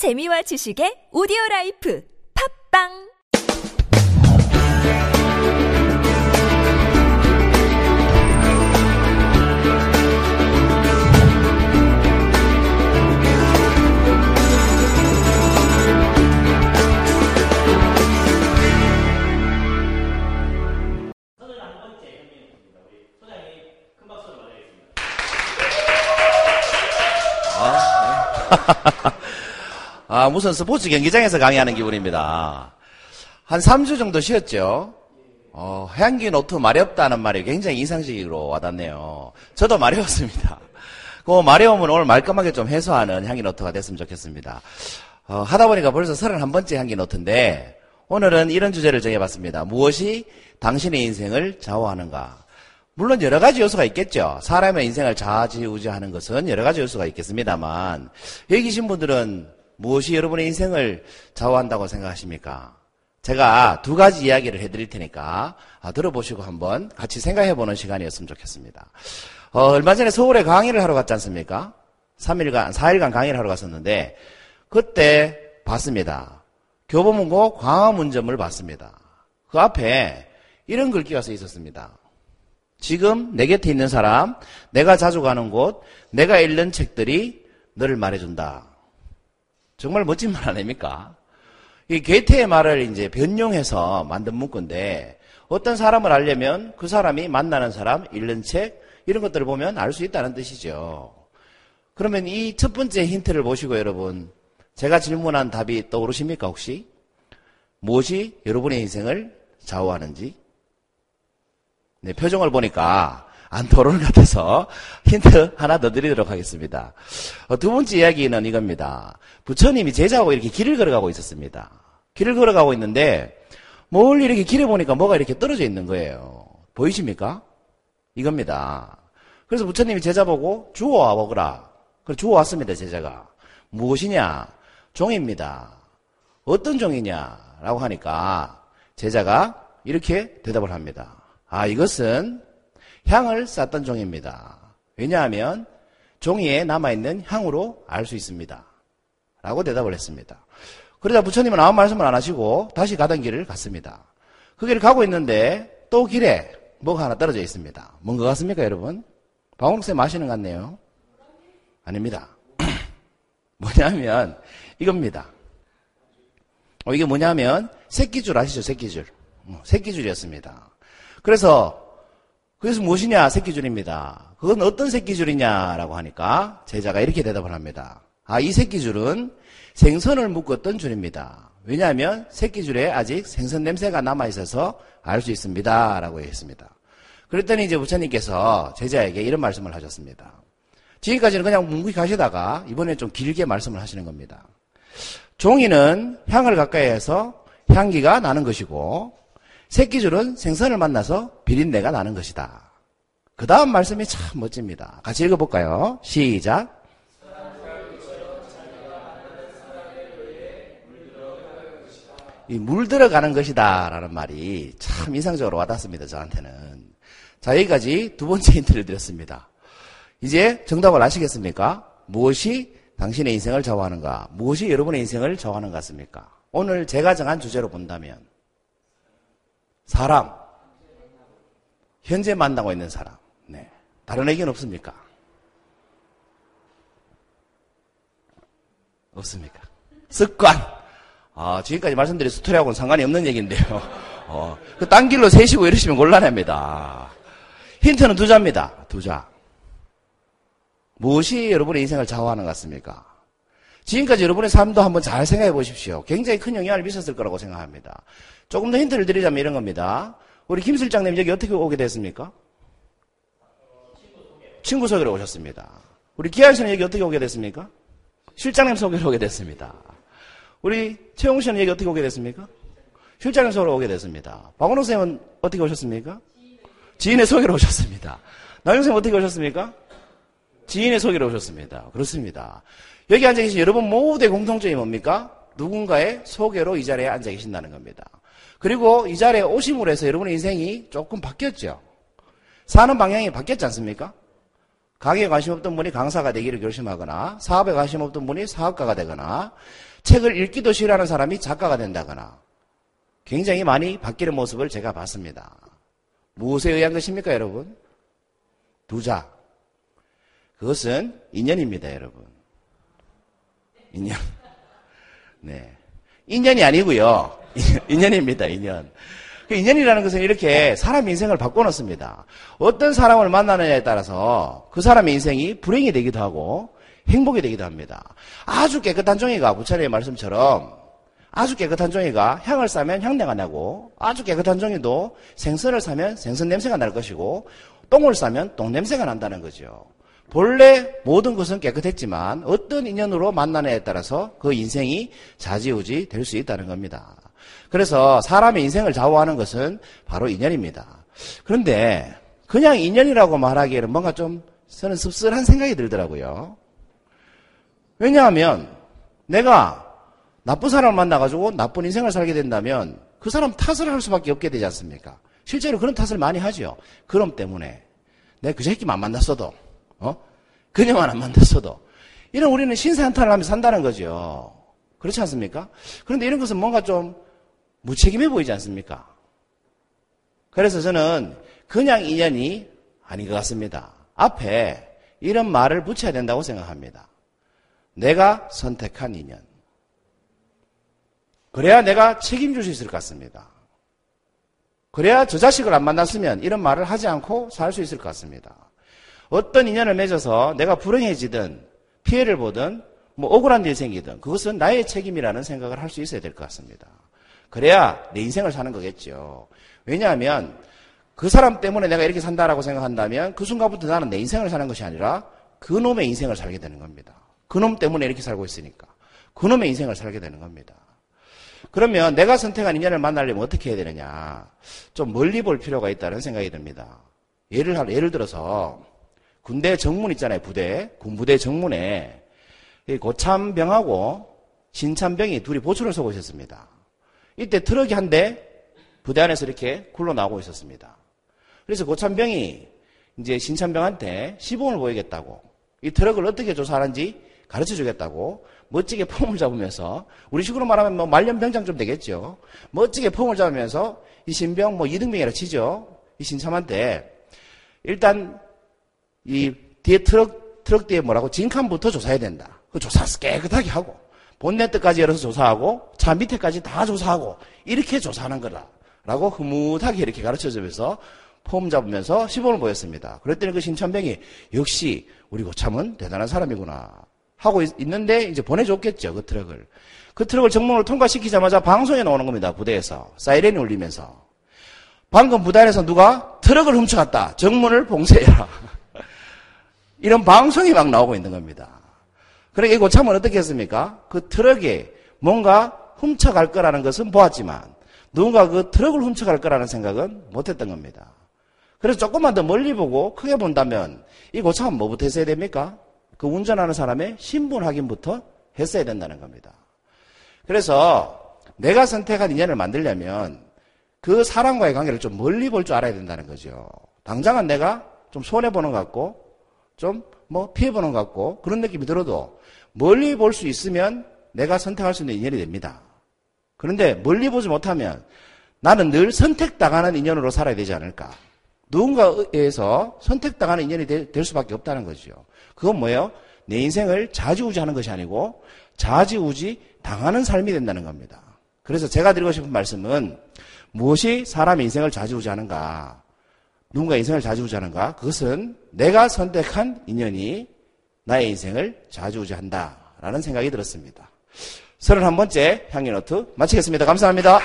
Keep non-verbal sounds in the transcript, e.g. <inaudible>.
재미와 지식의 오디오 라이프 팝빵 아, 무슨 스포츠 경기장에서 강의하는 기분입니다. 한 3주 정도 쉬었죠? 어, 향기 노트 마렵다는 말이 굉장히 인상적으로 와닿네요. 저도 마려웠습니다. 그 마려움은 오늘 말끔하게 좀 해소하는 향기 노트가 됐으면 좋겠습니다. 어, 하다 보니까 벌써 31번째 향기 노트인데, 오늘은 이런 주제를 정해봤습니다. 무엇이 당신의 인생을 좌우하는가? 물론 여러 가지 요소가 있겠죠. 사람의 인생을 좌지우지하는 것은 여러 가지 요소가 있겠습니다만, 여기 계신 분들은 무엇이 여러분의 인생을 좌우한다고 생각하십니까? 제가 두 가지 이야기를 해드릴 테니까 아, 들어보시고 한번 같이 생각해보는 시간이었으면 좋겠습니다. 어, 얼마 전에 서울에 강의를 하러 갔지 않습니까? 3일간, 4일간 강의를 하러 갔었는데 그때 봤습니다. 교보문고 광화문점을 봤습니다. 그 앞에 이런 글귀가 써 있었습니다. 지금 내 곁에 있는 사람, 내가 자주 가는 곳, 내가 읽는 책들이 너를 말해준다. 정말 멋진 말 아닙니까? 이 게테의 말을 이제 변용해서 만든 문구인데 어떤 사람을 알려면 그 사람이 만나는 사람, 읽는 책 이런 것들을 보면 알 수 있다는 뜻이죠. 그러면 이 첫 번째 힌트를 보시고 여러분 제가 질문한 답이 떠오르십니까 혹시? 무엇이 여러분의 인생을 좌우하는지? 네, 표정을 보니까 안 토론 같아서 힌트 하나 더 드리도록 하겠습니다. 어, 두 번째 이야기는 이겁니다. 부처님이 제자하고 이렇게 길을 걸어가고 있었습니다. 길을 걸어가고 있는데 멀리 이렇게 길에 보니까 뭐가 이렇게 떨어져 있는 거예요. 보이십니까? 이겁니다. 그래서 부처님이 제자 보고 주워와 보거라. 그래 주워왔습니다, 제자가. 무엇이냐? 종입니다. 어떤 종이냐? 라고 하니까 제자가 이렇게 대답을 합니다. 아, 이것은 향을 쌌던 종입니다. 왜냐하면 종이에 남아있는 향으로 알 수 있습니다. 라고 대답을 했습니다. 그러자 부처님은 아무 말씀을 안 하시고 다시 가던 길을 갔습니다. 그 길을 가고 있는데 또 길에 뭐가 하나 떨어져 있습니다. 뭔 것 같습니까, 여러분? 방울쌤 마시는 것 같네요. 아닙니다. <clears throat> 뭐냐면 이겁니다. 어, 이게 뭐냐면 새끼줄 아시죠? 새끼줄. 어, 새끼줄이었습니다. 그래서 그래서 무엇이냐? 새끼줄입니다. 그건 어떤 새끼줄이냐라고 하니까 제자가 이렇게 대답을 합니다. 아, 이 새끼줄은 생선을 묶었던 줄입니다. 왜냐하면 새끼줄에 아직 생선 냄새가 남아 있어서 알 수 있습니다. 라고 했습니다. 그랬더니 이제 부처님께서 제자에게 이런 말씀을 하셨습니다. 지금까지는 그냥 뭉구히 가시다가 이번에 좀 길게 말씀을 하시는 겁니다. 종이는 향을 가까이 해서 향기가 나는 것이고 새끼줄은 생선을 만나서 비린내가 나는 것이다. 그 다음 말씀이 참 멋집니다. 같이 읽어볼까요? 시작. 이 물 들어가는 것이다 라는 말이 참 인상적으로 와닿습니다. 저한테는. 자, 여기까지 두 번째 힌트를 드렸습니다. 이제 정답을 아시겠습니까? 무엇이 당신의 인생을 좌우하는가? 무엇이 여러분의 인생을 좌우하는 것 같습니까? 오늘 제가 정한 주제로 본다면 사람. 현재 만나고 있는 사람. 네. 다른 의견 없습니까? 없습니까? 습관. 아, 지금까지 말씀드린 스토리하고는 상관이 없는 얘기인데요. 어, 그딴 길로 세시고 이러시면 곤란합니다. 힌트는 두 자입니다. 두 자. 무엇이 여러분의 인생을 좌우하는 것 같습니까? 지금까지 여러분의 삶도 한번 잘 생각해 보십시오. 굉장히 큰 영향을 미쳤을 거라고 생각합니다. 조금 더 힌트를 드리자면 이런 겁니다. 우리 김 실장님 여기 어떻게 오게 됐습니까? 친구 소개로 오셨습니다. 우리 기아 씨는 여기 어떻게 오게 됐습니까? 실장님 소개로 오게 됐습니다. 우리 최용 씨는 여기 어떻게 오게 됐습니까? 실장님 소개로 오게 됐습니다. 박원호 선생님은 어떻게 오셨습니까? 지인의 소개로 오셨습니다. 나영 선생님 어떻게 오셨습니까? 지인의 소개로 오셨습니다. 그렇습니다. 여기 앉아 계신 여러분 모두의 공통점이 뭡니까? 누군가의 소개로 이 자리에 앉아 계신다는 겁니다. 그리고 이 자리에 오심으로 해서 여러분의 인생이 조금 바뀌었죠. 사는 방향이 바뀌었지 않습니까? 강의에 관심 없던 분이 강사가 되기를 결심하거나 사업에 관심 없던 분이 사업가가 되거나 책을 읽기도 싫어하는 사람이 작가가 된다거나 굉장히 많이 바뀌는 모습을 제가 봤습니다. 무엇에 의한 것입니까, 여러분? 두자. 그것은 인연입니다, 여러분. 인연. 네. 인연이 아니고요. <laughs> 인연입니다, 인연. 그 인연이라는 것은 이렇게 사람 인생을 바꿔놓습니다. 어떤 사람을 만나느냐에 따라서 그 사람의 인생이 불행이 되기도 하고 행복이 되기도 합니다. 아주 깨끗한 종이가 부처님의 말씀처럼 아주 깨끗한 종이가 향을 싸면 향내가 나고 아주 깨끗한 종이도 생선을 싸면 생선 냄새가 날 것이고 똥을 싸면 똥 냄새가 난다는 거죠. 본래 모든 것은 깨끗했지만 어떤 인연으로 만나냐에 따라서 그 인생이 자지우지 될 수 있다는 겁니다. 그래서 사람의 인생을 좌우하는 것은 바로 인연입니다. 그런데 그냥 인연이라고 말하기에는 뭔가 좀 저는 씁쓸한 생각이 들더라고요. 왜냐하면 내가 나쁜 사람을 만나가지고 나쁜 인생을 살게 된다면 그 사람 탓을 할 수밖에 없게 되지 않습니까? 실제로 그런 탓을 많이 하죠. 그럼 때문에 내가 그 새끼만 안 만났어도 어? 그녀만 안 만났어도 이런 우리는 신세 한탄을 하며 산다는 거죠. 그렇지 않습니까? 그런데 이런 것은 뭔가 좀 무책임해 보이지 않습니까? 그래서 저는 그냥 인연이 아닌 것 같습니다. 앞에 이런 말을 붙여야 된다고 생각합니다. 내가 선택한 인연. 그래야 내가 책임질 수 있을 것 같습니다. 그래야 저 자식을 안 만났으면 이런 말을 하지 않고 살 수 있을 것 같습니다. 어떤 인연을 맺어서 내가 불행해지든 피해를 보든 뭐 억울한 일이 생기든 그것은 나의 책임이라는 생각을 할 수 있어야 될 것 같습니다. 그래야 내 인생을 사는 거겠죠. 왜냐하면 그 사람 때문에 내가 이렇게 산다라고 생각한다면 그 순간부터 나는 내 인생을 사는 것이 아니라 그 놈의 인생을 살게 되는 겁니다. 그 놈 때문에 이렇게 살고 있으니까. 그 놈의 인생을 살게 되는 겁니다. 그러면 내가 선택한 인연을 만나려면 어떻게 해야 되느냐. 좀 멀리 볼 필요가 있다는 생각이 듭니다. 예를, 예를 들어서 군대 정문 있잖아요. 부대. 군부대 정문에 고참병하고 신참병이 둘이 보초를 서고 있었습니다. 이때 트럭이 한 대 부대 안에서 이렇게 굴러 나오고 있었습니다. 그래서 고참병이 이제 신참병한테 시범을 보이겠다고 이 트럭을 어떻게 조사하는지 가르쳐 주겠다고 멋지게 폼을 잡으면서 우리 식으로 말하면 뭐 말년병장 좀 되겠죠. 멋지게 폼을 잡으면서 이 신병 뭐 이등병이라 치죠. 이 신참한테 일단 이 뒤에 트럭 트럭 뒤에 뭐라고 진칸부터 조사해야 된다. 그 조사 깨끗하게 하고 본네트까지 열어서 조사하고 차 밑에까지 다 조사하고 이렇게 조사하는 거다. 라고 흐뭇하게 이렇게 가르쳐 주면서 폼 잡으면서 시범을 보였습니다. 그랬더니 그 신천병이 역시 우리 고참은 대단한 사람이구나 하고 있, 는데 이제 보내줬겠죠 그 트럭을 그 트럭을 정문으로 통과시키자마자 방송에 나오는 겁니다 부대에서 사이렌이 울리면서 방금 부대 안에서 누가 트럭을 훔쳐갔다 정문을 봉쇄해라 이런 방송이 막 나오고 있는 겁니다 그러니까 이 고참은 어떻게 했습니까? 그 트럭에 뭔가 훔쳐갈 거라는 것은 보았지만 누군가 그 트럭을 훔쳐갈 거라는 생각은 못했던 겁니다. 그래서 조금만 더 멀리 보고 크게 본다면 이 고참은 뭐부터 했어야 됩니까? 그 운전하는 사람의 신분 확인부터 했어야 된다는 겁니다. 그래서 내가 선택한 인연을 만들려면 그 사람과의 관계를 좀 멀리 볼 줄 알아야 된다는 거죠. 당장은 내가 좀 손해보는 것 같고 좀 뭐 피해보는 것 같고 그런 느낌이 들어도 멀리 볼 수 있으면 내가 선택할 수 있는 인연이 됩니다. 그런데 멀리 보지 못하면 나는 늘 선택당하는 인연으로 살아야 되지 않을까. 누군가에서 선택당하는 인연이 될 수밖에 없다는 거죠. 그건 뭐예요? 내 인생을 자지우지하는 것이 아니고 자지우지 당하는 삶이 된다는 겁니다. 그래서 제가 드리고 싶은 말씀은 무엇이 사람의 인생을 자지우지하는가? 누군가 인생을 자지우지하는가? 그것은 내가 선택한 인연이 나의 인생을 좌지우지한다라는 생각이 들었습니다. 31번째 향기노트 마치겠습니다. 감사합니다.